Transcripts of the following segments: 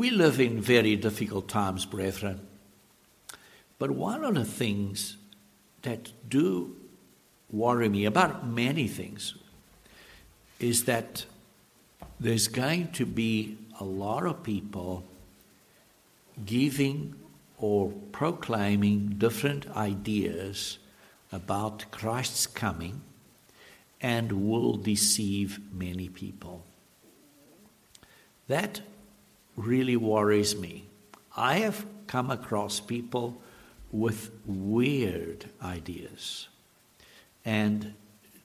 We live in very difficult times, brethren. But one of the things that do worry me about many things is that there's going to be a lot of people giving or proclaiming different ideas about Christ's coming and will deceive many people. That really worries me. I have come across people with weird ideas, and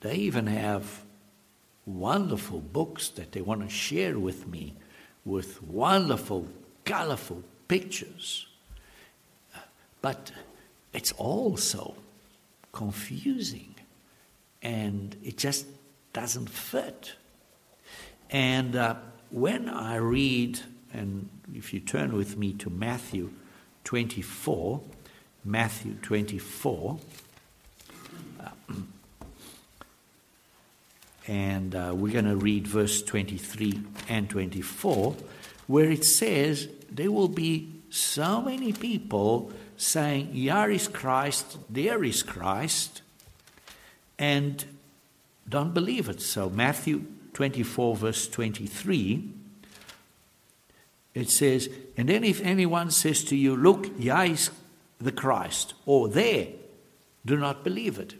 they even have wonderful books that they want to share with me with wonderful, colorful pictures. But it's also confusing and it just doesn't fit. And uh, when I read, and if you turn with me to Matthew 24, Matthew 24, uh, and uh, we're going to read verse 23 and 24, where it says, There will be so many people saying, Here is Christ, there is Christ, and don't believe it. So, Matthew 24, verse 23, it says, And then if anyone says to you, Look, here is the Christ, or there, do not believe it.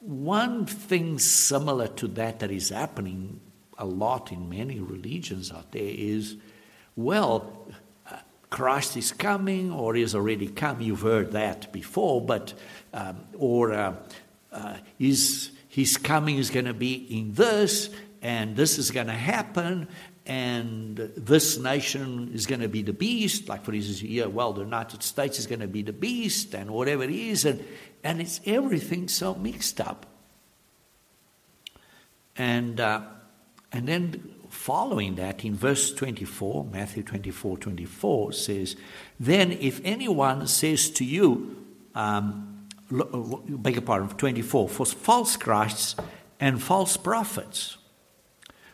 One thing similar to that that is happening a lot in many religions out there is, well, Christ is coming or is already come. You've heard that before, but um, or uh, uh, his his coming is going to be in this, and this is going to happen, and this nation is going to be the beast. Like for instance, here, well, the United States is going to be the beast, and whatever it is, and and it's everything so mixed up. And uh, and then following that, in verse 24, Matthew 24 24 says, Then if anyone says to you, um, beg your pardon, 24, for false Christs and false prophets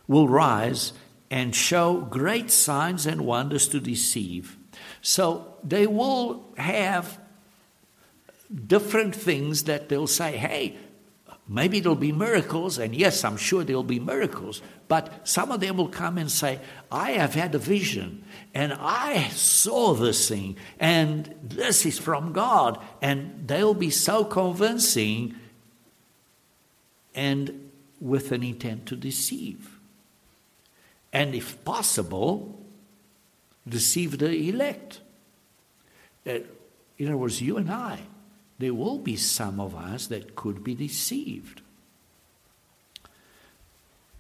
will rise and show great signs and wonders to deceive. So they will have different things that they'll say, hey, maybe there'll be miracles, and yes, I'm sure there'll be miracles, but some of them will come and say, I have had a vision, and I saw this thing, and this is from God, and they'll be so convincing and with an intent to deceive. And if possible, deceive the elect. In other words, you and I there will be some of us that could be deceived.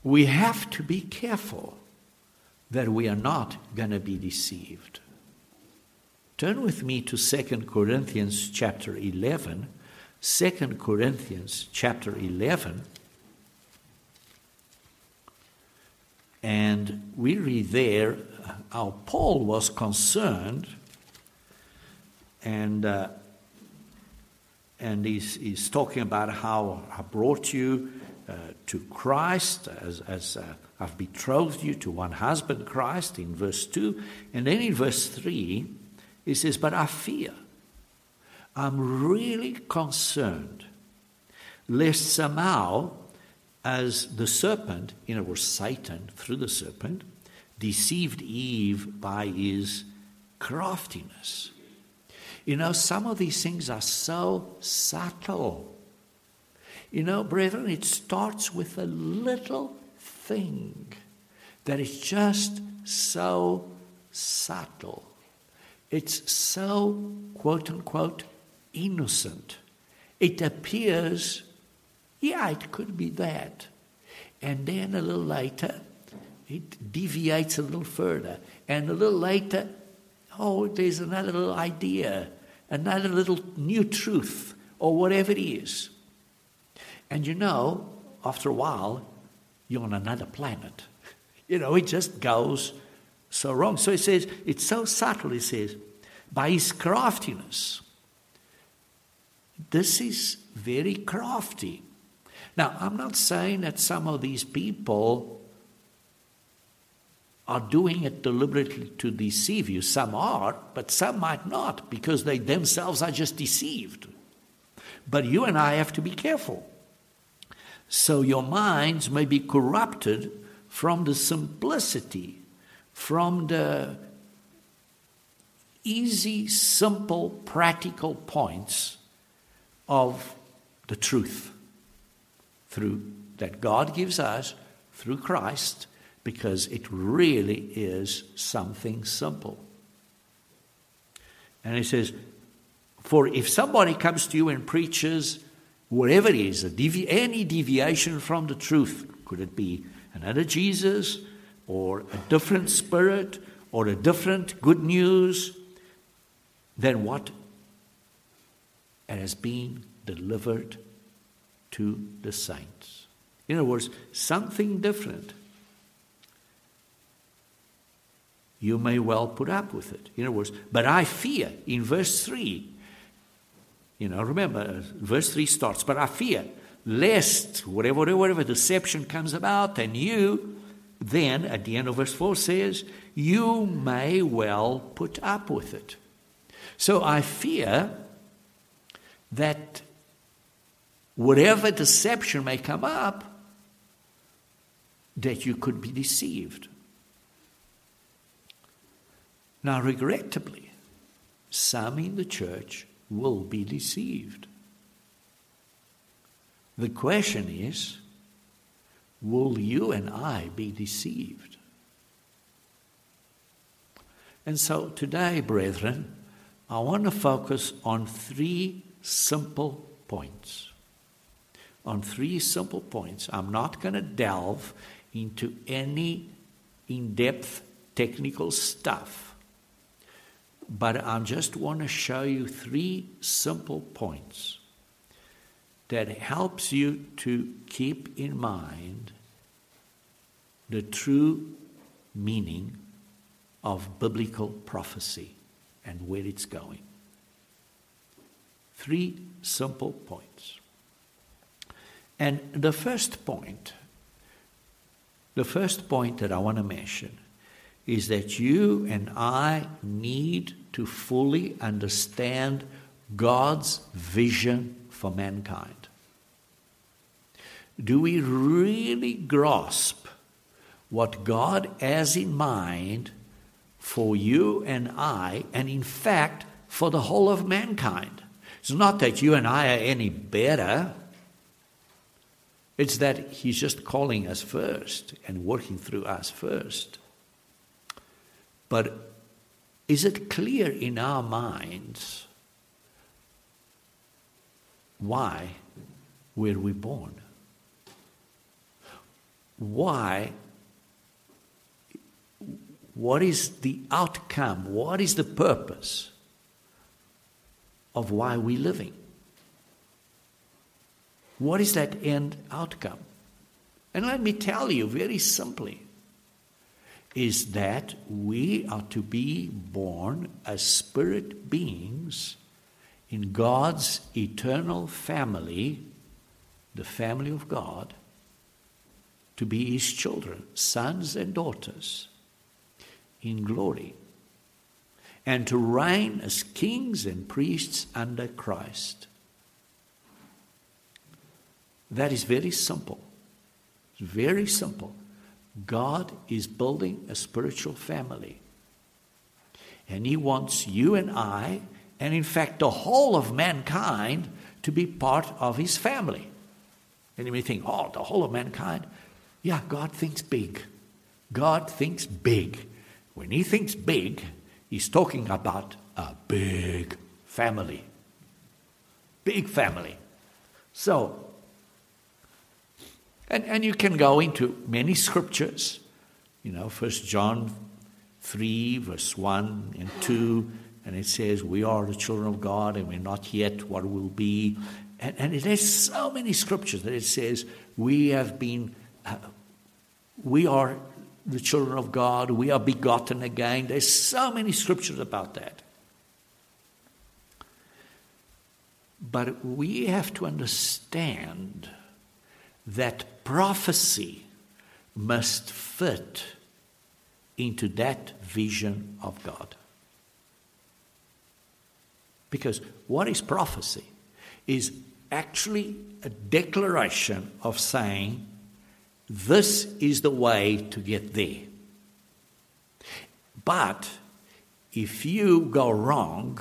We have to be careful that we are not going to be deceived. Turn with me to 2 Corinthians chapter 11. 2 Corinthians chapter 11. And we read there how Paul was concerned and uh, and he's, he's talking about how I brought you uh, to Christ as, as uh, I've betrothed you to one husband, Christ, in verse 2. And then in verse 3, he says, But I fear, I'm really concerned, lest somehow, as the serpent, in other words, Satan, through the serpent, deceived Eve by his craftiness. You know, some of these things are so subtle. You know, brethren, it starts with a little thing that is just so subtle. It's so, quote unquote, innocent. It appears, yeah, it could be that. And then a little later, it deviates a little further. And a little later, oh, there's another little idea, another little new truth, or whatever it is. And you know, after a while, you're on another planet. You know, it just goes so wrong. So he says, it's so subtle, he says, by his craftiness. This is very crafty. Now, I'm not saying that some of these people are doing it deliberately to deceive you. Some are, but some might not because they themselves are just deceived. But you and I have to be careful. So your minds may be corrupted from the simplicity, from the easy, simple, practical points of the truth through that God gives us through Christ because it really is something simple. And he says, For if somebody comes to you and preaches whatever it is, devi- any deviation from the truth, could it be another Jesus or a different spirit or a different good news than what has been delivered to the saints? In other words, something different you may well put up with it. In other words, but I fear, in verse 3, you know, remember, uh, verse 3 starts, but I fear, lest whatever, whatever deception comes about, and you, then at the end of verse 4 says, you may well put up with it. So I fear that whatever deception may come up, that you could be deceived. Now, regrettably, some in the church will be deceived. The question is will you and I be deceived? And so today, brethren, I want to focus on three simple points. On three simple points. I'm not going to delve into any in depth technical stuff. But I just want to show you three simple points that helps you to keep in mind the true meaning of biblical prophecy and where it's going. Three simple points. And the first point, the first point that I want to mention is that you and I need to fully understand God's vision for mankind. Do we really grasp what God has in mind for you and I, and in fact, for the whole of mankind? It's not that you and I are any better. It's that He's just calling us first and working through us first. But is it clear in our minds why were we born? Why? What is the outcome? What is the purpose of why we're living? What is that end outcome? And let me tell you very simply is that we are to be born as spirit beings in God's eternal family, the family of God, to be His children, sons and daughters, in glory, and to reign as kings and priests under Christ. That is very simple. Very simple. God is building a spiritual family. And He wants you and I, and in fact the whole of mankind, to be part of His family. And you may think, oh, the whole of mankind? Yeah, God thinks big. God thinks big. When He thinks big, He's talking about a big family. Big family. So, and, and you can go into many scriptures, you know, First John 3, verse 1 and 2, and it says, We are the children of God and we're not yet what we'll be. And, and it has so many scriptures that it says, We have been, uh, we are the children of God, we are begotten again. There's so many scriptures about that. But we have to understand that prophecy must fit into that vision of God. Because what is prophecy? Is actually a declaration of saying, this is the way to get there. But if you go wrong,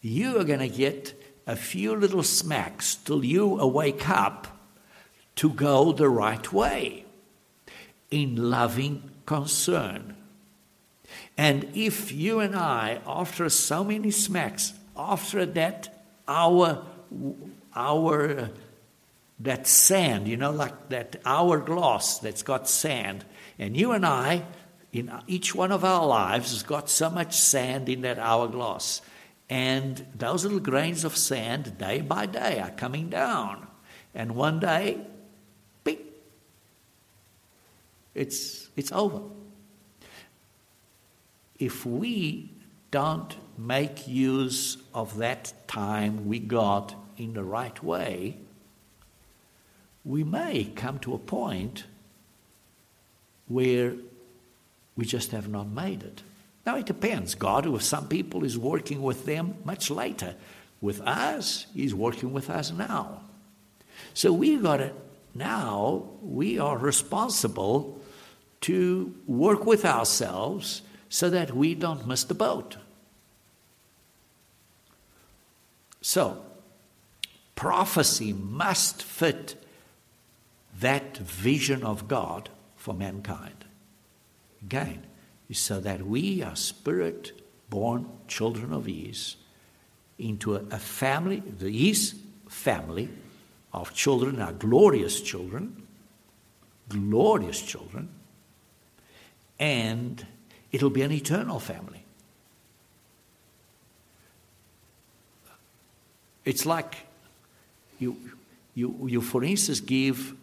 you are going to get a few little smacks till you wake up to go the right way in loving concern. And if you and I, after so many smacks, after that our our that sand, you know, like that hourglass that's got sand, and you and I, in each one of our lives, has got so much sand in that hourglass. And those little grains of sand, day by day, are coming down. And one day, it's, it's over. If we don't make use of that time we got in the right way, we may come to a point where we just have not made it. Now it depends. God, with some people, is working with them much later. With us, He's working with us now. So we got it now. We are responsible to work with ourselves so that we don't miss the boat. So, prophecy must fit that vision of God for mankind. Again, so that we are spirit born children of His into a, family, the His family of children, our glorious children, glorious children, and it'll be an eternal family. It's like you, you, you, for instance, give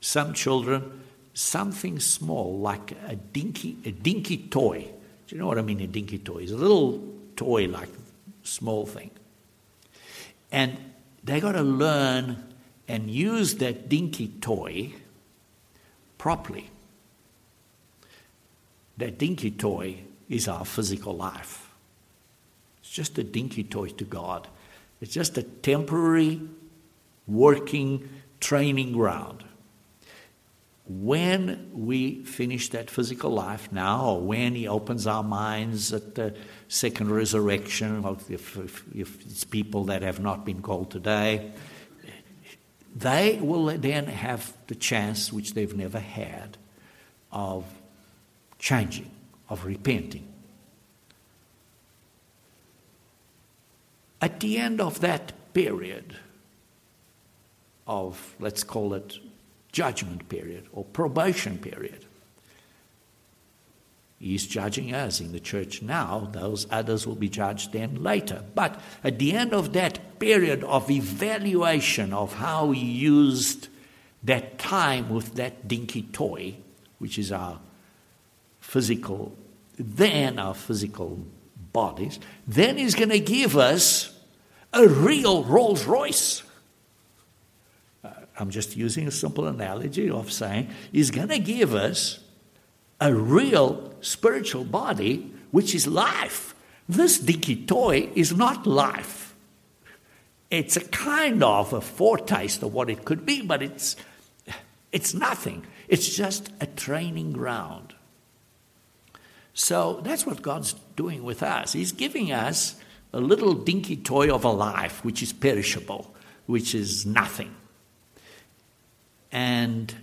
some children something small, like a dinky, a dinky toy. Do you know what I mean? A dinky toy is a little toy, like small thing, and they got to learn and use that dinky toy properly. That dinky toy is our physical life. It's just a dinky toy to God. It's just a temporary working training ground. When we finish that physical life now, or when He opens our minds at the second resurrection, if, if, if it's people that have not been called today, they will then have the chance, which they've never had, of changing, of repenting. At the end of that period of, let's call it, judgment period or probation period, He's judging us in the church now. Those others will be judged then later. But at the end of that period of evaluation of how he used that time with that dinky toy, which is our physical, then our physical bodies, then he's going to give us a real Rolls Royce. Uh, I'm just using a simple analogy of saying he's going to give us a real spiritual body, which is life. This dinky toy is not life. It's a kind of a foretaste of what it could be, but it's, it's nothing. It's just a training ground. So that's what God's doing with us. He's giving us a little dinky toy of a life which is perishable, which is nothing. And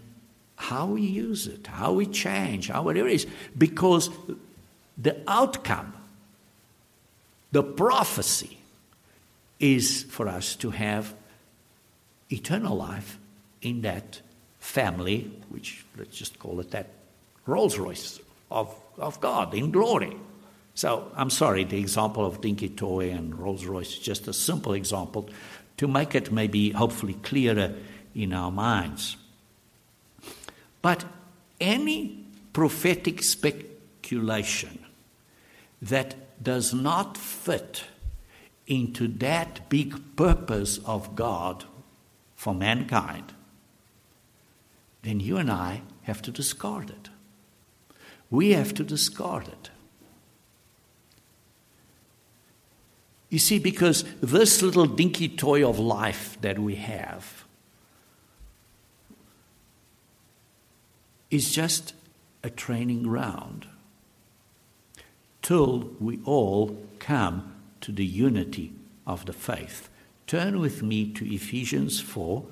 how we use it, how we change, how whatever it is, because the outcome, the prophecy, is for us to have eternal life in that family, which let's just call it that Rolls Royce of, of God in glory. So I'm sorry, the example of Dinky Toy and Rolls Royce is just a simple example to make it maybe hopefully clearer in our minds. But any prophetic speculation that does not fit into that big purpose of God for mankind, then you and I have to discard it. We have to discard it. You see, because this little dinky toy of life that we have is just a training ground till we all come to the unity of the faith. Turn with me to Ephesians 4,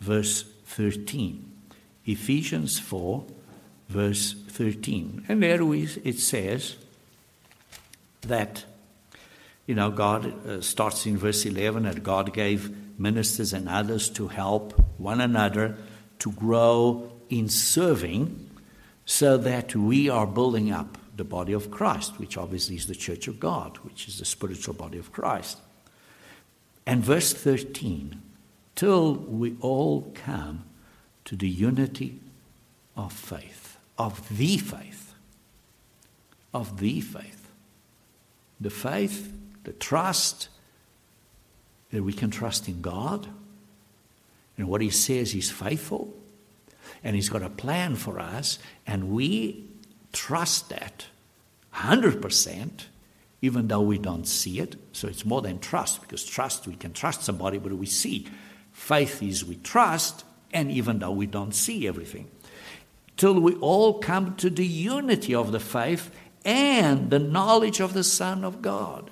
verse 13. Ephesians 4, verse 13. And there we, it says that you know, God uh, starts in verse 11 that God gave ministers and others to help one another to grow in serving so that we are building up the body of Christ, which obviously is the church of God, which is the spiritual body of Christ. And verse 13, till we all come to the unity of faith, of the faith, of the faith. The faith the trust that we can trust in God and what He says He's faithful and He's got a plan for us, and we trust that 100%, even though we don't see it. So it's more than trust, because trust, we can trust somebody, but we see. Faith is we trust, and even though we don't see everything. Till we all come to the unity of the faith and the knowledge of the Son of God.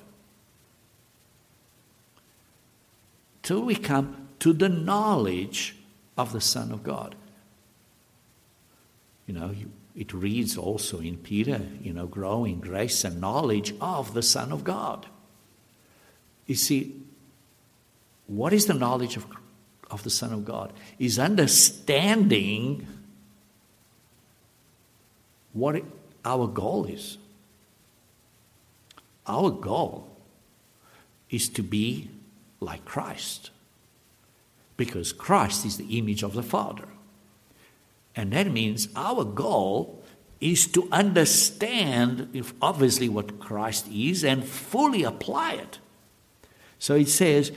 till we come to the knowledge of the Son of God. You know, it reads also in Peter, you know, growing grace and knowledge of the Son of God. You see, what is the knowledge of, of the Son of God? Is understanding what our goal is. Our goal is to be like Christ. Because Christ is the image of the Father. And that means our goal is to understand, if obviously, what Christ is and fully apply it. So it says,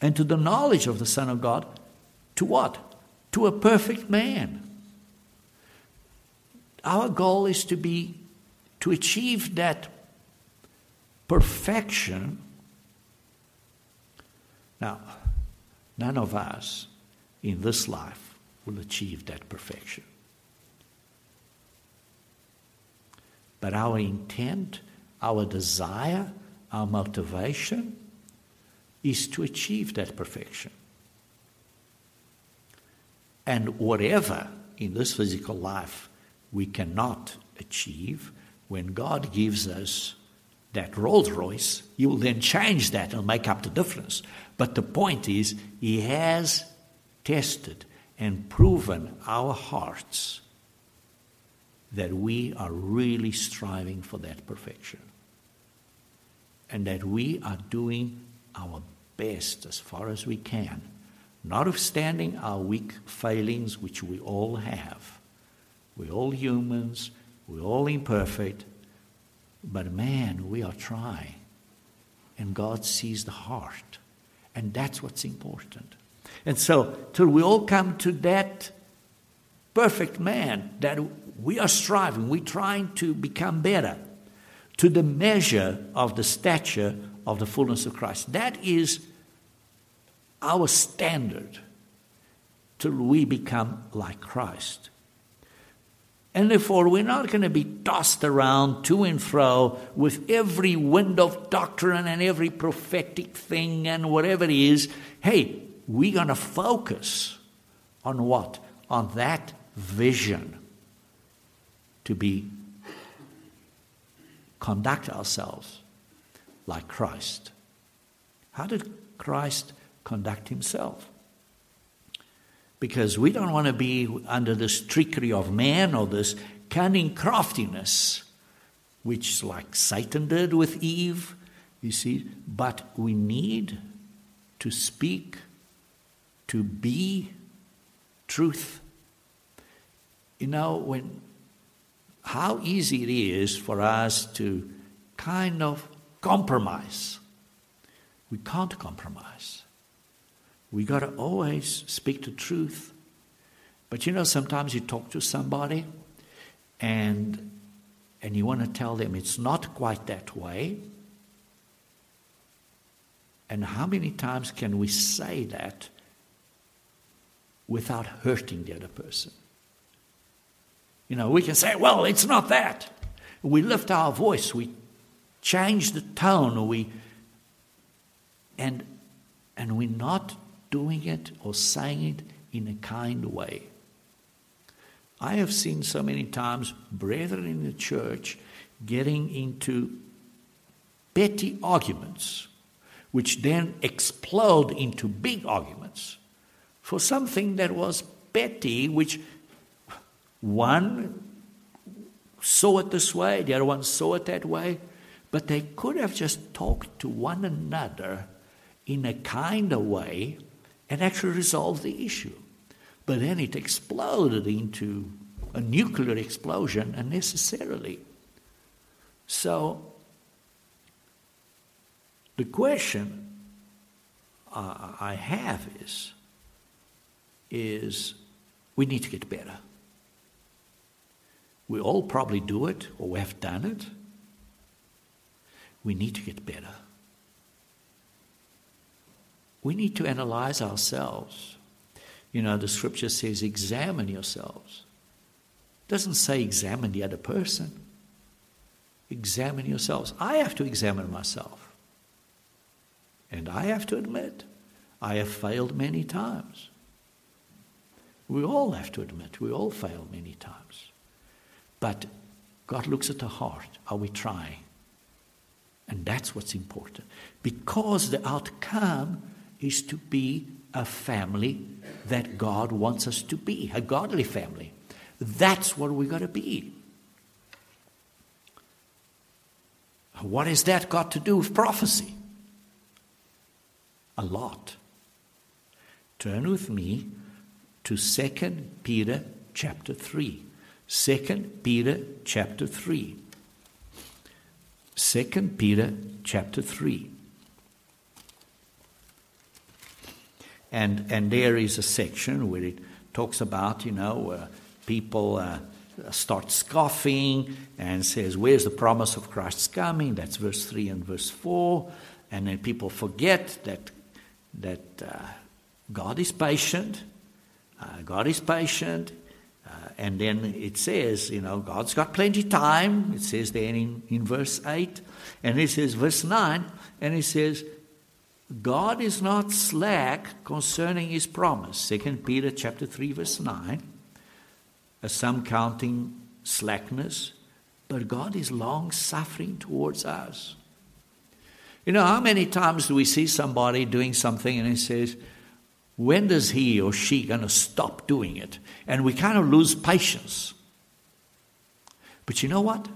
and to the knowledge of the Son of God, to what? To a perfect man. Our goal is to be, to achieve that perfection now, none of us in this life will achieve that perfection. But our intent, our desire, our motivation is to achieve that perfection. And whatever in this physical life we cannot achieve, when God gives us that Rolls Royce, you will then change that and make up the difference. But the point is, He has tested and proven our hearts that we are really striving for that perfection. And that we are doing our best as far as we can, notwithstanding our weak failings, which we all have. We're all humans, we're all imperfect, but man, we are trying. And God sees the heart. And that's what's important. And so, till we all come to that perfect man that we are striving, we're trying to become better, to the measure of the stature of the fullness of Christ. That is our standard till we become like Christ. And therefore, we're not going to be tossed around to and fro with every wind of doctrine and every prophetic thing and whatever it is. Hey, we're going to focus on what? On that vision to be conduct ourselves like Christ. How did Christ conduct himself? Because we don't want to be under this trickery of man or this cunning craftiness, which, like Satan did with Eve, you see, but we need to speak, to be truth. You know, when how easy it is for us to kind of compromise. We can't compromise. We got to always speak the truth. But you know, sometimes you talk to somebody and and you want to tell them it's not quite that way. And how many times can we say that without hurting the other person? You know, we can say, well, it's not that. We lift our voice, we change the tone, we and and we're not doing it or saying it in a kind way. I have seen so many times brethren in the church getting into petty arguments, which then explode into big arguments for something that was petty, which one saw it this way, the other one saw it that way, but they could have just talked to one another in a kinder way and actually resolved the issue. But then it exploded into a nuclear explosion unnecessarily. So, the question uh, I have is, is we need to get better. We all probably do it or we have done it. We need to get better. We need to analyze ourselves. You know, the scripture says, examine yourselves. It doesn't say examine the other person. Examine yourselves. I have to examine myself. And I have to admit, I have failed many times. We all have to admit, we all fail many times. But God looks at the heart. Are we trying? And that's what's important. Because the outcome is to be a family that God wants us to be, a godly family. That's what we've got to be. What has that got to do with prophecy? A lot. Turn with me to 2 Peter chapter 3. 2 Peter chapter 3. 2 Peter chapter 3. And, and there is a section where it talks about, you know, uh, people uh, start scoffing and says, Where's the promise of Christ's coming? That's verse 3 and verse 4. And then people forget that, that uh, God is patient. Uh, God is patient. Uh, and then it says, you know, God's got plenty of time. It says there in, in verse 8. And it says, verse 9, and it says, God is not slack concerning his promise. 2 Peter chapter 3, verse 9 as some counting slackness, but God is long suffering towards us. You know, how many times do we see somebody doing something and he says, when does he or she going to stop doing it? And we kind of lose patience. But you know what?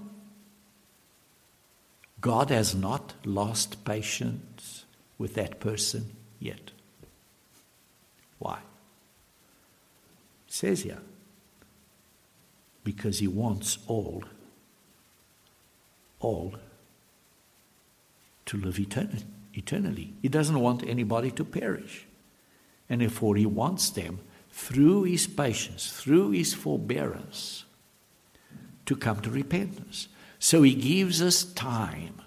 God has not lost patience with that person yet. Why? It says here, because he wants all, all to live eternally. eternally. He doesn't want anybody to perish. And therefore, he wants them, through his patience, through his forbearance, to come to repentance. So he gives us time.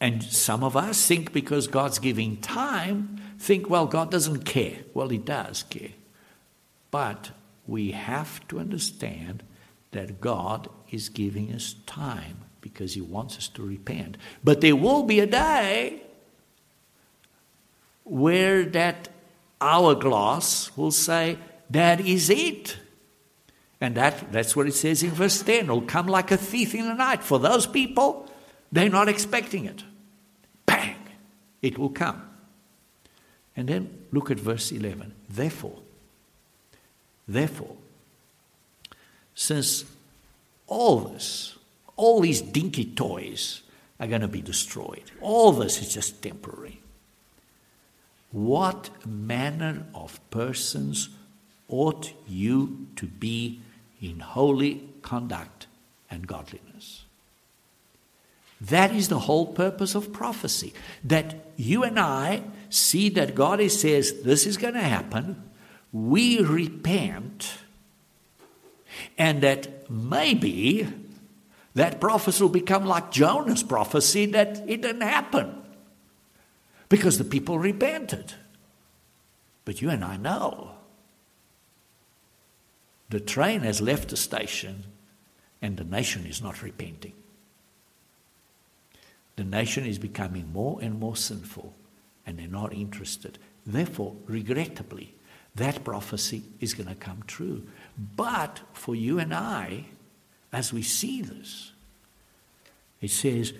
And some of us think because God's giving time, think, well, God doesn't care. Well, he does care. But we have to understand that God is giving us time because He wants us to repent. But there will be a day where that hourglass will say, That is it. And that, that's what it says in verse 10. It'll come like a thief in the night. For those people, they're not expecting it. Bang! It will come. And then look at verse 11. Therefore, Therefore, since all this, all these dinky toys are going to be destroyed, all this is just temporary. What manner of persons ought you to be in holy conduct and godliness? That is the whole purpose of prophecy. That you and I see that God says this is going to happen, we repent and that maybe that prophecy will become like Jonah's prophecy that it didn't happen because the people repented. But you and I know the train has left the station and the nation is not repenting. The nation is becoming more and more sinful and they're not interested. Therefore, regrettably, that prophecy is going to come true. But for you and I, as we see this, it says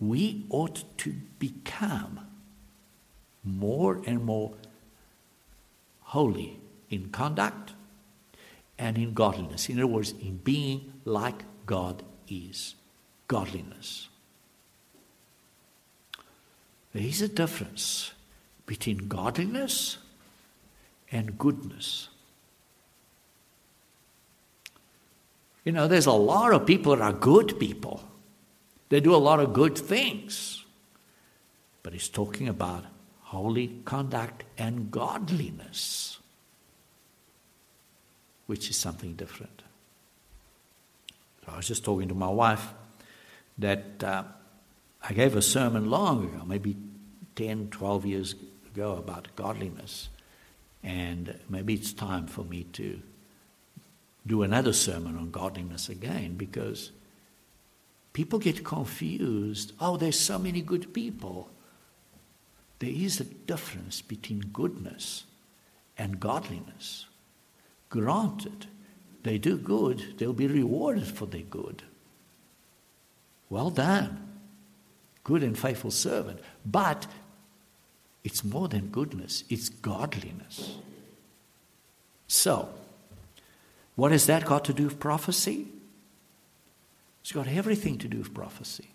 we ought to become more and more holy in conduct and in godliness. In other words, in being like God is. Godliness. There is a difference between godliness and goodness. You know, there's a lot of people that are good people. They do a lot of good things. But he's talking about holy conduct and godliness, which is something different. I was just talking to my wife that uh, I gave a sermon long ago, maybe 10, 12 years ago, about godliness. And maybe it's time for me to do another sermon on godliness again because people get confused. Oh, there's so many good people. There is a difference between goodness and godliness. Granted, they do good, they'll be rewarded for their good. Well done, good and faithful servant. But it's more than goodness, it's godliness. So, what has that got to do with prophecy? It's got everything to do with prophecy.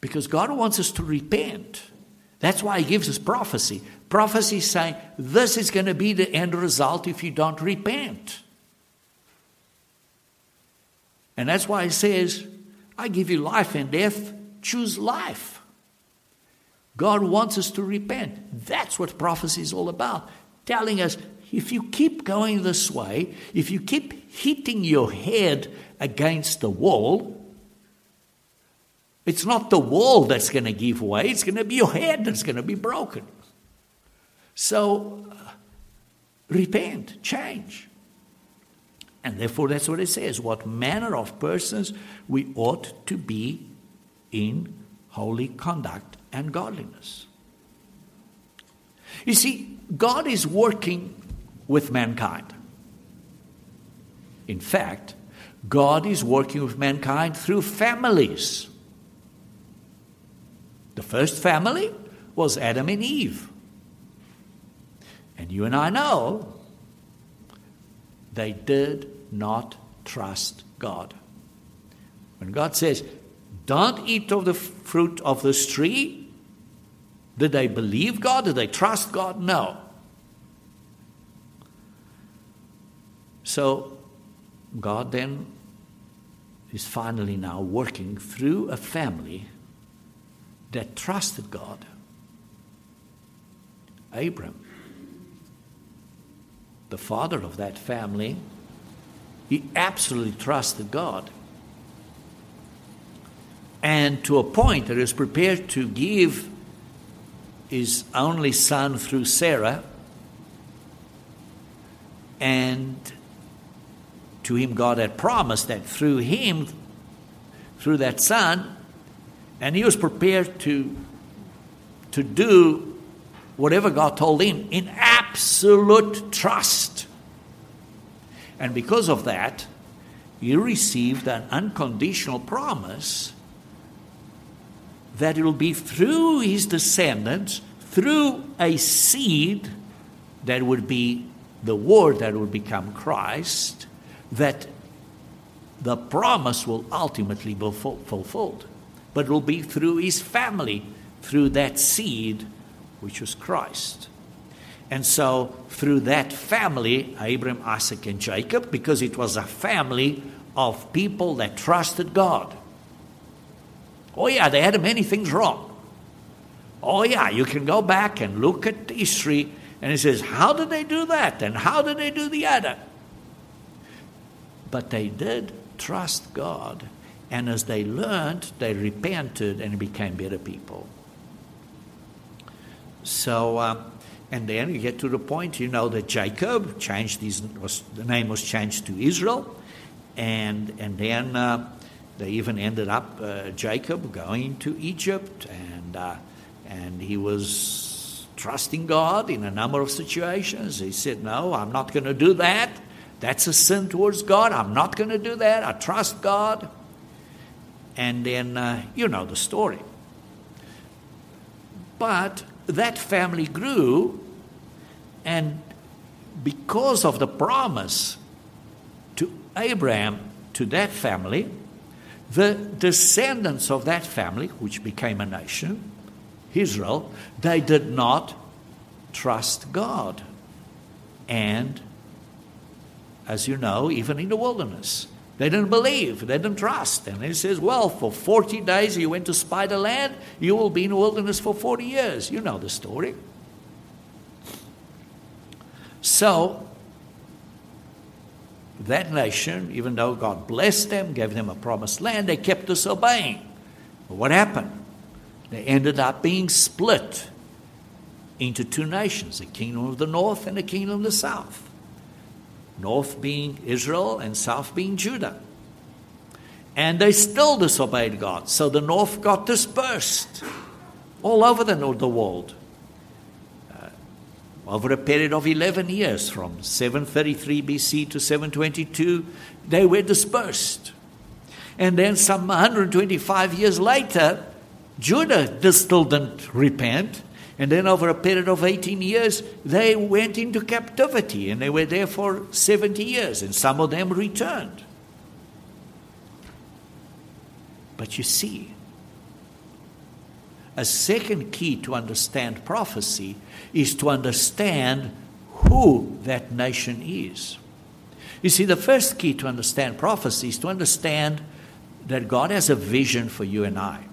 Because God wants us to repent. That's why He gives us prophecy. Prophecy is saying, this is going to be the end result if you don't repent. And that's why He says, I give you life and death, choose life. God wants us to repent. That's what prophecy is all about. Telling us if you keep going this way, if you keep hitting your head against the wall, it's not the wall that's going to give way, it's going to be your head that's going to be broken. So, uh, repent, change. And therefore, that's what it says. What manner of persons we ought to be in holy conduct and godliness. You see, God is working with mankind. In fact, God is working with mankind through families. The first family was Adam and Eve. And you and I know they did not trust God. When God says, Don't eat of the fruit of this tree, did they believe God? Did they trust God? No. So, God then is finally now working through a family that trusted God. Abram, the father of that family, he absolutely trusted God. And to a point that was prepared to give his only son through Sarah, and to him God had promised that through him, through that son, and he was prepared to, to do whatever God told him in absolute trust. And because of that, he received an unconditional promise that it will be through his descendants, through a seed that would be the word that would become Christ, that the promise will ultimately be fulfilled. But it will be through his family, through that seed, which was Christ. And so, through that family, Abraham, Isaac, and Jacob, because it was a family of people that trusted God. Oh, yeah, they had many things wrong. Oh, yeah, you can go back and look at history, and it says, how did they do that? And how did they do the other? But they did trust God, And as they learned, they repented and became better people. So, uh, and then you get to the point, you know, that Jacob changed his, was, the name was changed to Israel. And, and then uh, they even ended up, uh, Jacob, going to Egypt. And, uh, and he was trusting God in a number of situations. He said, No, I'm not going to do that. That's a sin towards God. I'm not going to do that. I trust God. And then uh, you know the story. But that family grew, and because of the promise to Abraham, to that family, the descendants of that family, which became a nation, Israel, they did not trust God. And, as you know, even in the wilderness, they didn't believe, they didn't trust. And he says, Well, for 40 days you went to spy the land, you will be in the wilderness for 40 years. You know the story. So, that nation, even though God blessed them, gave them a promised land, they kept disobeying. But what happened? They ended up being split into two nations the kingdom of the north and the kingdom of the south north being Israel and south being Judah. And they still disobeyed God. So the north got dispersed all over the, the world. Over a period of 11 years, from 733 BC to 722, they were dispersed. And then some 125 years later, Judah still didn't repent. And then, over a period of 18 years, they went into captivity and they were there for 70 years, and some of them returned. But you see, a second key to understand prophecy is to understand who that nation is. You see, the first key to understand prophecy is to understand that God has a vision for you and I.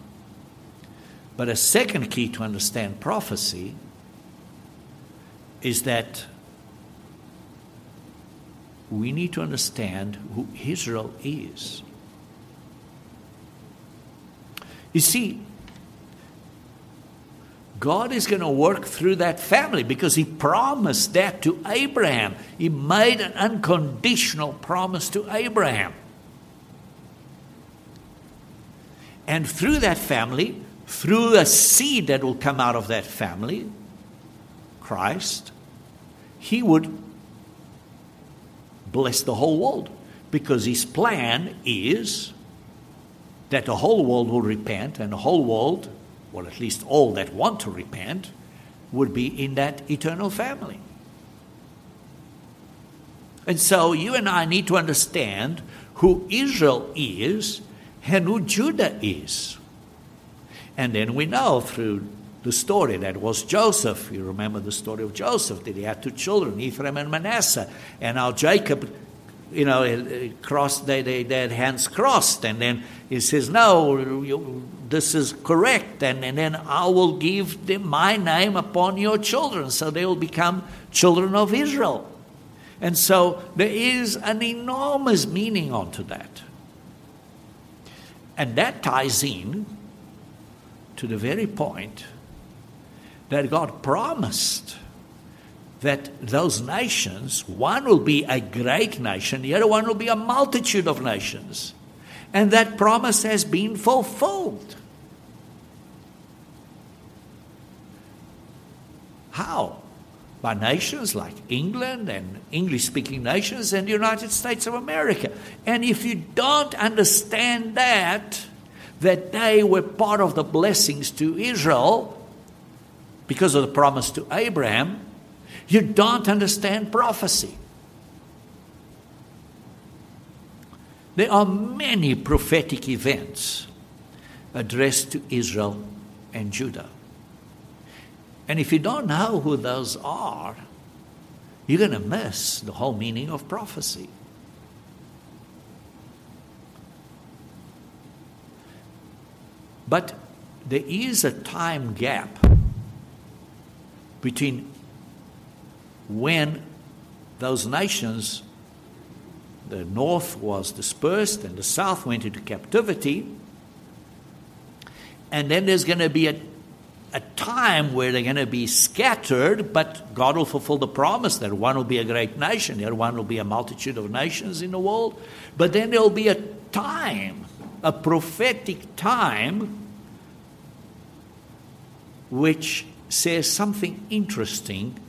But a second key to understand prophecy is that we need to understand who Israel is. You see, God is going to work through that family because He promised that to Abraham. He made an unconditional promise to Abraham. And through that family, through a seed that will come out of that family, Christ, he would bless the whole world because his plan is that the whole world will repent and the whole world, or at least all that want to repent, would be in that eternal family. And so you and I need to understand who Israel is and who Judah is. And then we know through the story that was Joseph. You remember the story of Joseph that he had two children, Ephraim and Manasseh. And now Jacob, you know, crossed, they, they, had hands crossed. And then he says, No, you, this is correct. And, and then I will give them my name upon your children. So they will become children of Israel. And so there is an enormous meaning onto that. And that ties in to the very point that God promised that those nations, one will be a great nation, the other one will be a multitude of nations. And that promise has been fulfilled. How? By nations like England and English speaking nations and the United States of America. And if you don't understand that, that they were part of the blessings to Israel because of the promise to Abraham, you don't understand prophecy. There are many prophetic events addressed to Israel and Judah. And if you don't know who those are, you're going to miss the whole meaning of prophecy. But there is a time gap between when those nations the north was dispersed and the south went into captivity. And then there's going to be a, a time where they're going to be scattered, but God will fulfill the promise that one will be a great nation, the other one will be a multitude of nations in the world. But then there'll be a time, a prophetic time, which says something interesting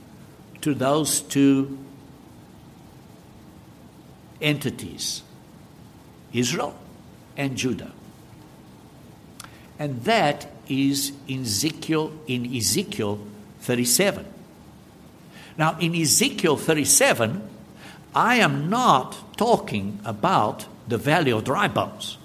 to those two entities Israel and Judah. And that is in Ezekiel, in Ezekiel 37. Now, in Ezekiel 37, I am not talking about the valley of dry bones.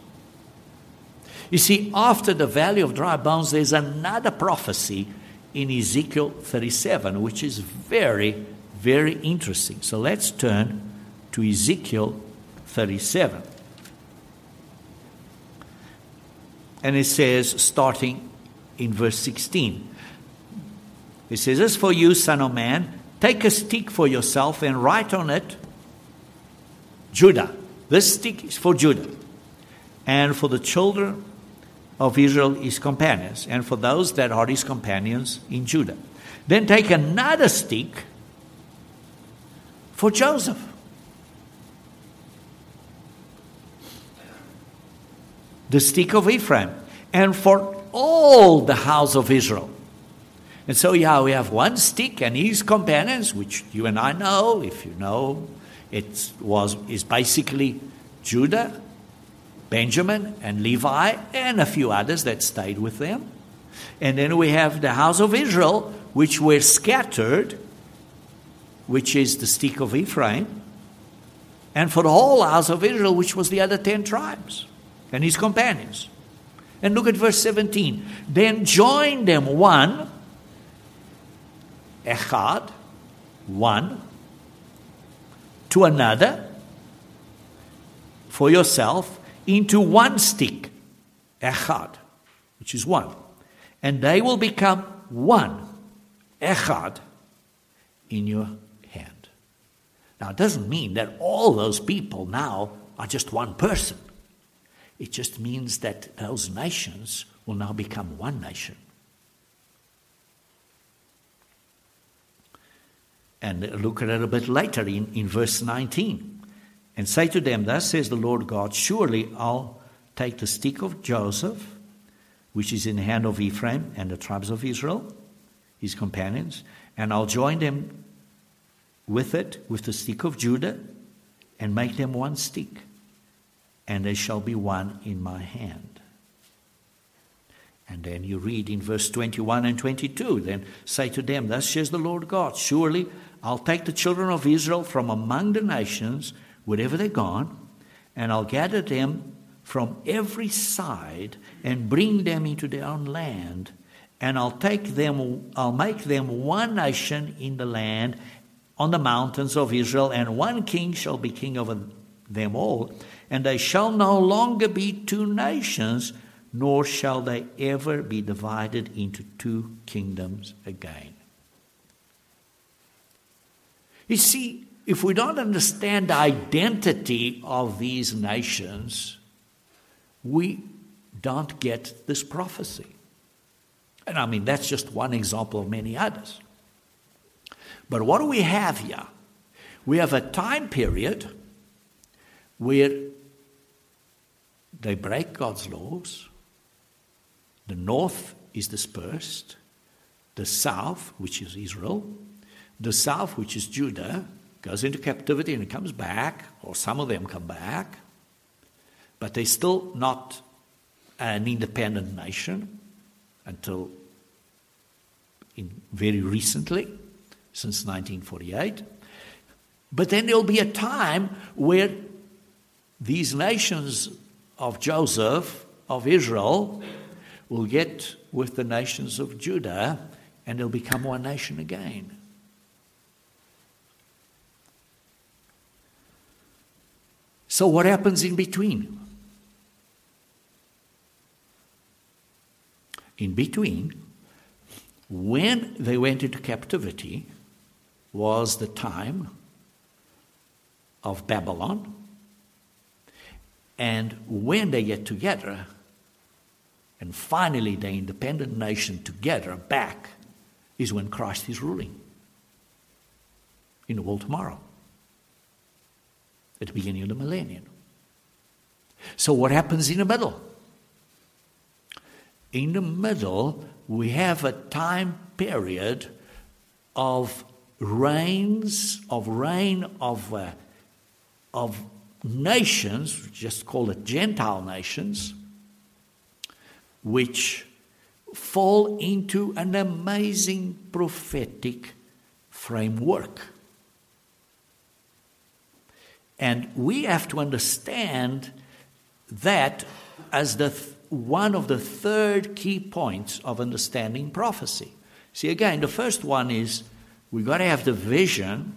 You see, after the valley of dry bones, there's another prophecy in Ezekiel 37, which is very, very interesting. So let's turn to Ezekiel 37. And it says, starting in verse 16, it says, As for you, son of man, take a stick for yourself and write on it Judah. This stick is for Judah. And for the children of Israel, his companions. And for those that are his companions in Judah. Then take another stick for Joseph the stick of Ephraim, and for all the house of Israel. And so, yeah, we have one stick and his companions, which you and I know, if you know, it was is basically Judah, Benjamin, and Levi, and a few others that stayed with them. And then we have the house of Israel, which were scattered, which is the stick of Ephraim, and for the whole house of Israel, which was the other ten tribes and his companions. And look at verse 17. Then join them one, echad, one, to another, for yourself, into one stick, echad, which is one. And they will become one, echad, in your hand. Now, it doesn't mean that all those people now are just one person. It just means that those nations will now become one nation. And look a little bit later in, in verse 19. And say to them, Thus says the Lord God, Surely I'll take the stick of Joseph, which is in the hand of Ephraim and the tribes of Israel, his companions, and I'll join them with it, with the stick of Judah, and make them one stick and they shall be one in my hand. And then you read in verse 21 and 22 then say to them, Thus says the Lord God, Surely I'll take the children of Israel from among the nations, wherever they're gone, and I'll gather them from every side and bring them into their own land. And I'll take them, I'll make them one nation in the land on the mountains of Israel, and one king shall be king over them all and they shall no longer be two nations, nor shall they ever be divided into two kingdoms again. You see, if we don't understand the identity of these nations, we don't get this prophecy. And I mean, that's just one example of many others. But what do we have here? We have a time period where they break God's laws. The north is dispersed. The south, which is Israel, the south, which is Judah, goes into captivity and comes back, or some of them come back, but they're still not an independent nation until in very recently, since 1948. But then there'll be a time where these nations of Joseph, of Israel, will get with the nations of Judah and they'll become one nation again. So, what happens in between? In between, when they went into captivity, was the time of Babylon And when they get together, and finally the independent nation together back, is when Christ is ruling in the world tomorrow, at the beginning of the millennium. So, what happens in the middle? In the middle, we have a time period of reigns, of reign of, uh, of nations, just call it Gentile nations, which fall into an amazing prophetic framework. And we have to understand that as the th- one of the third key points of understanding prophecy. See, again, the first one is we've got to have the vision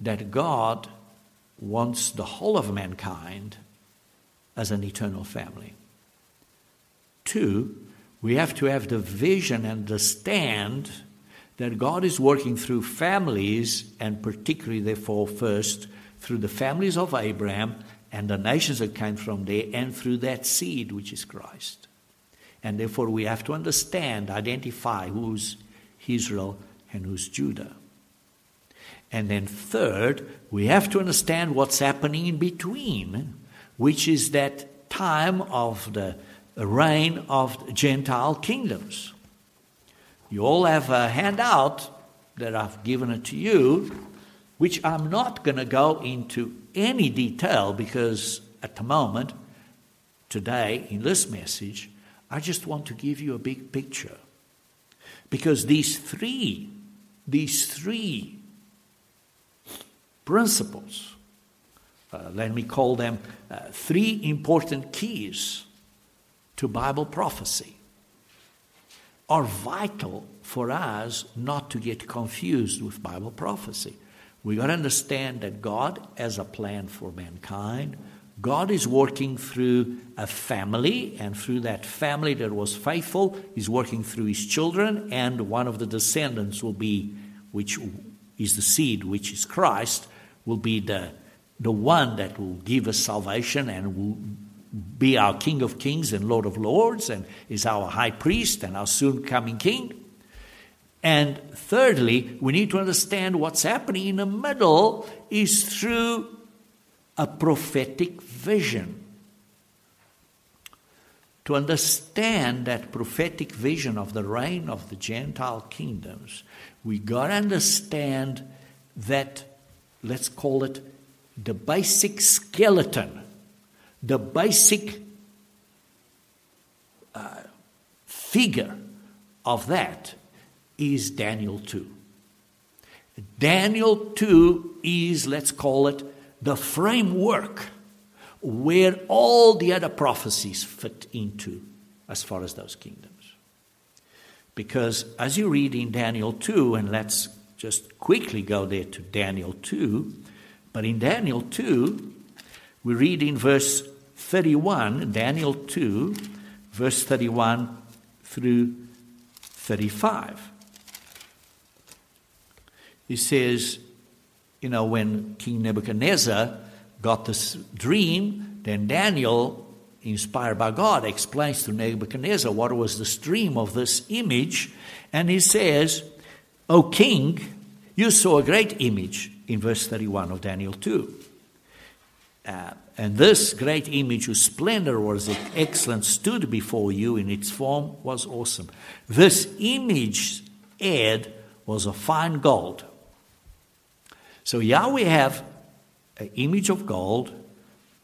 that God wants the whole of mankind as an eternal family. Two, we have to have the vision and understand that God is working through families, and particularly, therefore, first through the families of Abraham and the nations that came from there, and through that seed, which is Christ. And therefore, we have to understand, identify who's Israel and who's Judah. And then, third, we have to understand what's happening in between, which is that time of the reign of Gentile kingdoms. You all have a handout that I've given it to you, which I'm not going to go into any detail because at the moment, today, in this message, I just want to give you a big picture. Because these three, these three principles, uh, let me call them uh, three important keys to Bible prophecy, are vital for us not to get confused with Bible prophecy. We got to understand that God has a plan for mankind. God is working through a family, and through that family that was faithful, He's working through His children, and one of the descendants will be, which is the seed, which is Christ, will be the, the one that will give us salvation and will be our King of Kings and Lord of Lords, and is our High Priest and our soon coming King. And thirdly, we need to understand what's happening in the middle is through a prophetic vision. To understand that prophetic vision of the reign of the Gentile kingdoms, we got to understand that, let's call it the basic skeleton, the basic uh, figure of that is Daniel 2. Daniel 2 is, let's call it, the framework where all the other prophecies fit into as far as those kingdoms. Because as you read in Daniel 2, and let's just quickly go there to Daniel 2, but in Daniel 2, we read in verse 31, Daniel 2, verse 31 through 35 he says, you know, when King Nebuchadnezzar got this dream, then Daniel, inspired by God, explains to Nebuchadnezzar what was the stream of this image. And he says, O king, you saw a great image in verse 31 of Daniel 2. Uh, and this great image, whose splendor was excellent, stood before you in its form was awesome. This image, Ed, was of fine gold so we have an image of gold,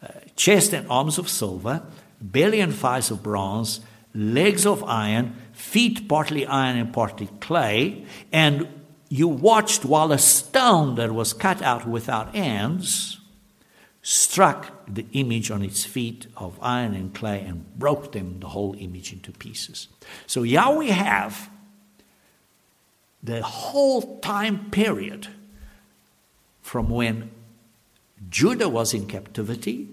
uh, chest and arms of silver, belly and thighs of bronze, legs of iron, feet partly iron and partly clay, and you watched while a stone that was cut out without ends struck the image on its feet of iron and clay and broke them, the whole image, into pieces. So we have the whole time period from when Judah was in captivity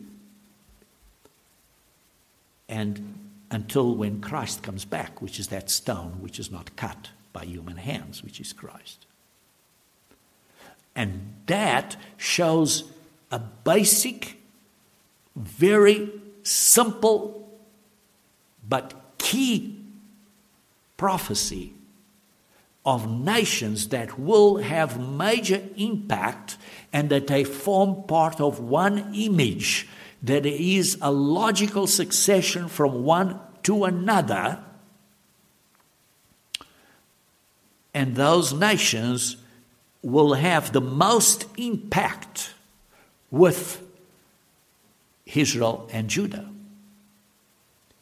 and until when Christ comes back, which is that stone which is not cut by human hands, which is Christ. And that shows a basic very simple but key prophecy of nations that will have major impact and that they form part of one image, that is a logical succession from one to another. And those nations will have the most impact with Israel and Judah.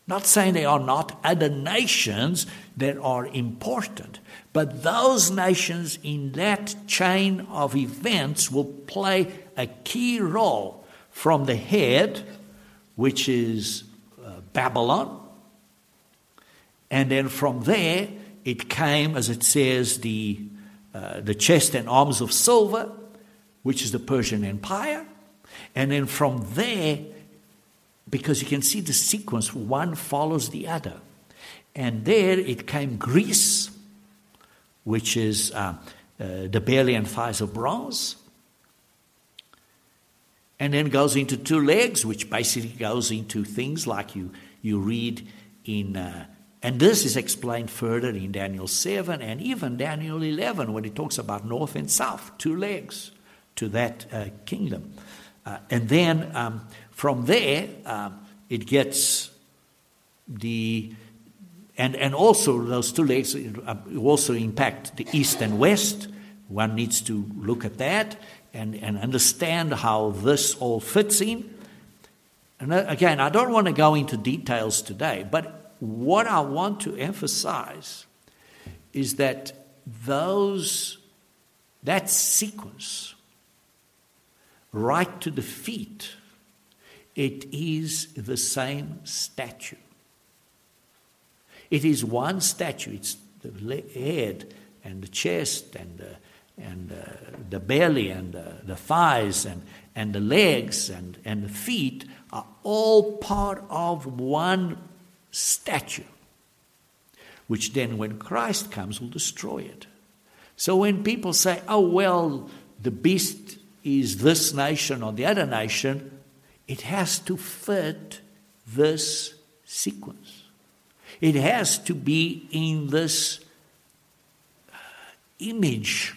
Not saying they are not other nations that are important, but those nations in that chain of events will play a key role from the head, which is uh, Babylon, and then from there it came, as it says, the, uh, the chest and arms of silver, which is the Persian Empire. And then from there, because you can see the sequence, one follows the other. And there it came Greece, which is uh, uh, the belly and thighs of bronze. And then goes into two legs, which basically goes into things like you, you read in, uh, and this is explained further in Daniel 7 and even Daniel 11 when it talks about north and south, two legs to that uh, kingdom. Uh, and then um, from there, um, it gets the and, and also those two legs uh, also impact the east and west. One needs to look at that and, and understand how this all fits in. And uh, again, I don't want to go into details today, but what I want to emphasize is that those that sequence right to the feet it is the same statue. It is one statue. It's the head and the chest and the, and uh, the belly and the, the thighs and, and the legs and, and the feet are all part of one statue, which then, when Christ comes, will destroy it. So when people say, oh, well, the beast is this nation or the other nation, it has to fit this sequence. It has to be in this image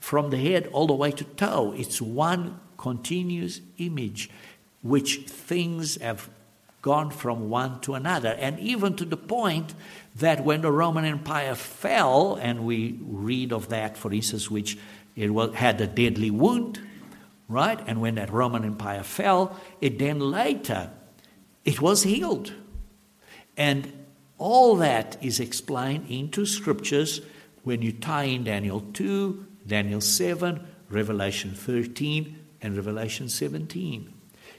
from the head all the way to toe. It's one continuous image which things have gone from one to another. And even to the point that when the Roman Empire fell, and we read of that, for instance, which it had a deadly wound, right? And when that Roman Empire fell, it then later it was healed. And all that is explained into scriptures when you tie in Daniel 2, Daniel 7, Revelation 13, and Revelation 17.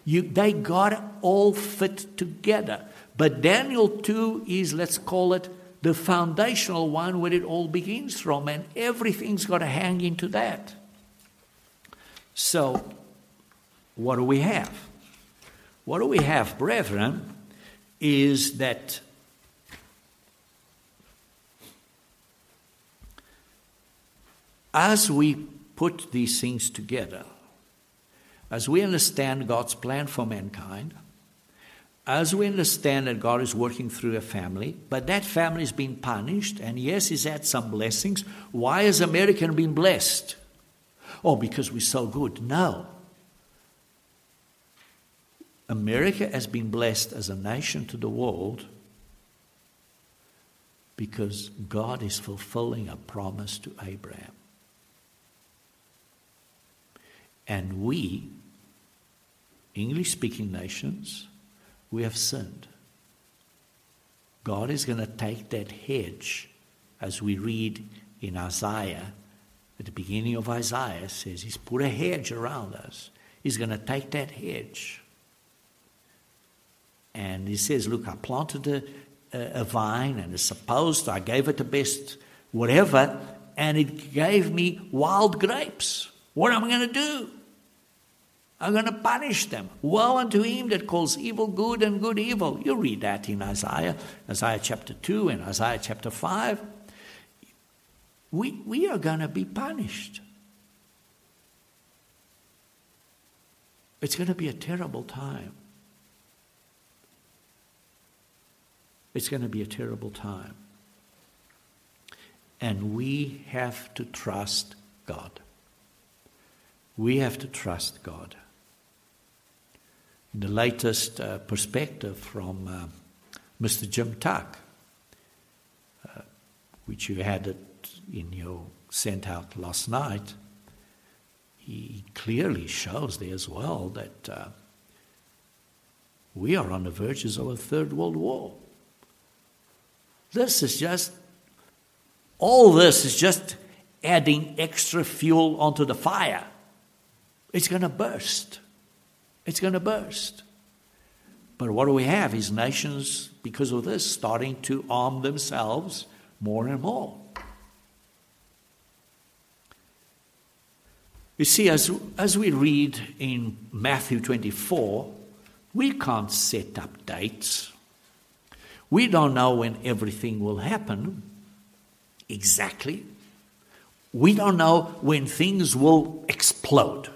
You, they got all fit together. But Daniel 2 is, let's call it, the foundational one where it all begins from, and everything's got to hang into that. So, what do we have? What do we have, brethren, is that as we put these things together, as we understand God's plan for mankind, as we understand that God is working through a family, but that family is being punished, and yes, He's had some blessings. Why has America been blessed? Oh, because we're so good. No. America has been blessed as a nation to the world because God is fulfilling a promise to Abraham. And we, English speaking nations, we have sinned. God is going to take that hedge, as we read in Isaiah at the beginning of Isaiah says he's put a hedge around us. He's going to take that hedge. And he says, Look, I planted a, a, vine and it's supposed I gave it the best whatever, and it gave me wild grapes. What am I going to do? I'm going to punish them. Woe unto him that calls evil good and good evil. You read that in Isaiah, Isaiah chapter 2 and Isaiah chapter 5 we, we are going to be punished. It's going to be a terrible time. It's going to be a terrible time. And we have to trust God. We have to trust God. In the latest uh, perspective from uh, Mr. Jim Tuck, uh, which you had it in your sent out last night, he clearly shows there as well that uh, we are on the verges of a third world war. This is just, all this is just adding extra fuel onto the fire. It's going to burst. It's going to burst. But what do we have is nations, because of this, starting to arm themselves more and more. You see, as, as we read in Matthew 24, we can't set up dates. We don't know when everything will happen exactly. We don't know when things will explode,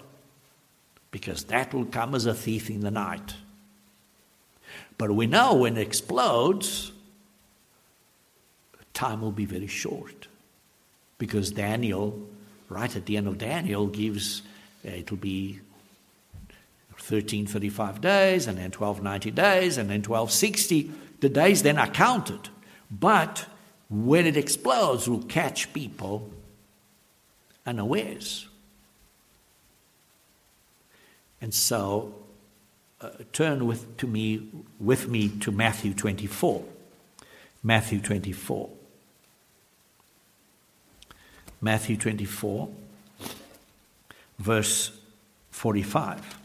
because that will come as a thief in the night. But we know when it explodes, time will be very short, because Daniel right at the end of Daniel gives, uh, it'll be 1335 days, and then 1290 days, and then 1260. The days then are counted. But when it explodes, will catch people unawares. And so, uh, turn with, to me, with me to Matthew 24. Matthew 24. Matthew 24, verse 45.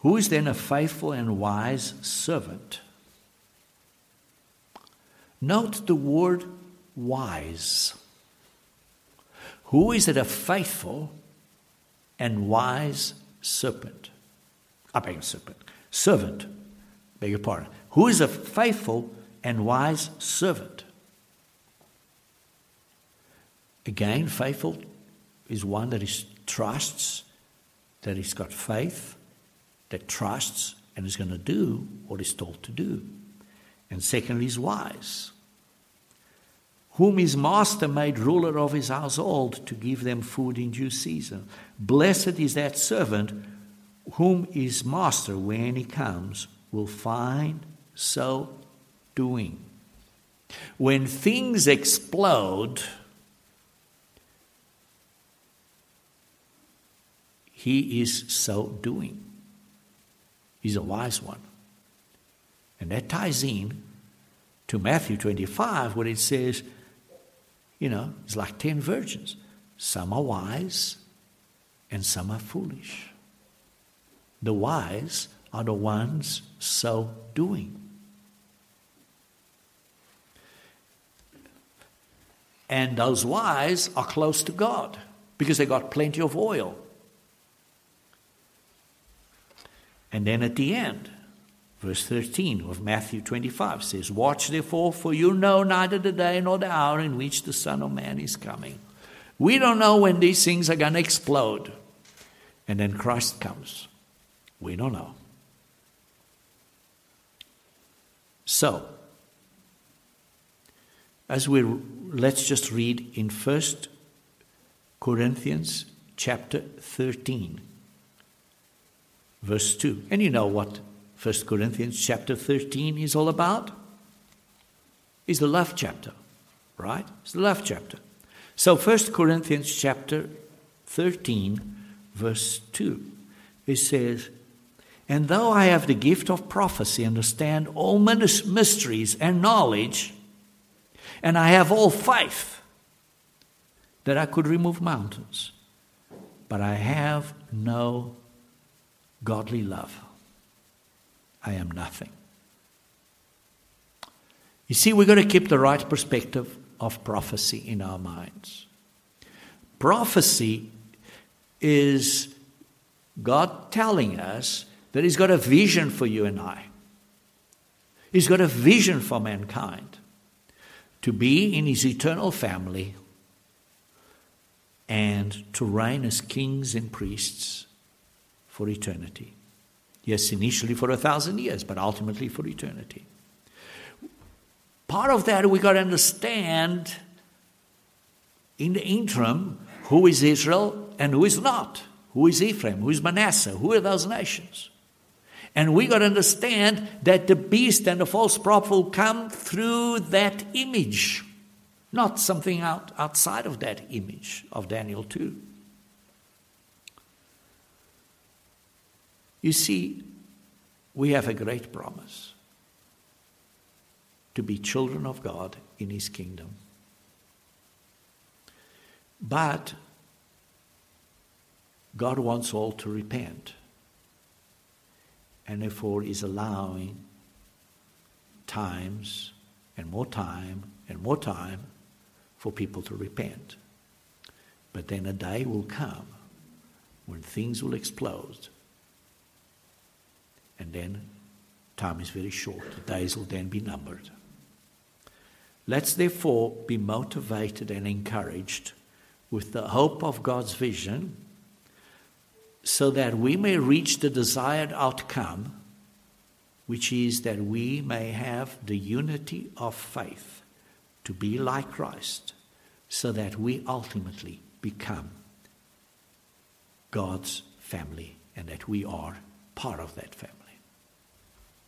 Who is then a faithful and wise servant? Note the word wise. Who is it a faithful and wise serpent? I beg your serpent. Servant. Beg your pardon. Who is a faithful and wise servant? Again, faithful is one that is trusts, that he's got faith, that trusts and is going to do what he's told to do. And secondly, is wise, whom his master made ruler of his household to give them food in due season. Blessed is that servant whom his master, when he comes, will find so doing. When things explode, he is so doing. He's a wise one. And that ties in to Matthew 25, where it says, you know, it's like 10 virgins. Some are wise and some are foolish. The wise are the ones so doing. And those wise are close to God because they got plenty of oil. And then at the end, verse 13 of Matthew 25 says, Watch therefore, for you know neither the day nor the hour in which the Son of Man is coming. We don't know when these things are going to explode. And then Christ comes. We don't know. So, as we let's just read in First Corinthians chapter 13 verse 2. And you know what 1 Corinthians chapter 13 is all about? It's the love chapter, right? It's the love chapter. So 1 Corinthians chapter 13, verse 2, it says, And though I have the gift of prophecy, understand all mysteries and knowledge, and I have all faith that I could remove mountains, but I have no godly love, I am nothing. You see, we've got to keep the right perspective of prophecy in our minds. Prophecy is God telling us that He's got a vision for you and I. He's got a vision for mankind to be in His eternal family and to reign as kings and priests for eternity. Yes, initially for a thousand years, but ultimately for eternity. Part of that we got to understand in the interim who is Israel and who is not. Who is Ephraim? Who is Manasseh? Who are those nations? And we got to understand that the beast and the false prophet will come through that image, not something out, outside of that image of Daniel 2. You see, we have a great promise to be children of God in His kingdom. But God wants all to repent, and therefore is allowing times and more time and more time for people to repent. But then a day will come when things will explode and then time is very short. The days will then be numbered. Let's therefore be motivated and encouraged with the hope of God's vision so that we may reach the desired outcome, which is that we may have the unity of faith to be like Christ, so that we ultimately become God's family and that we are part of that family.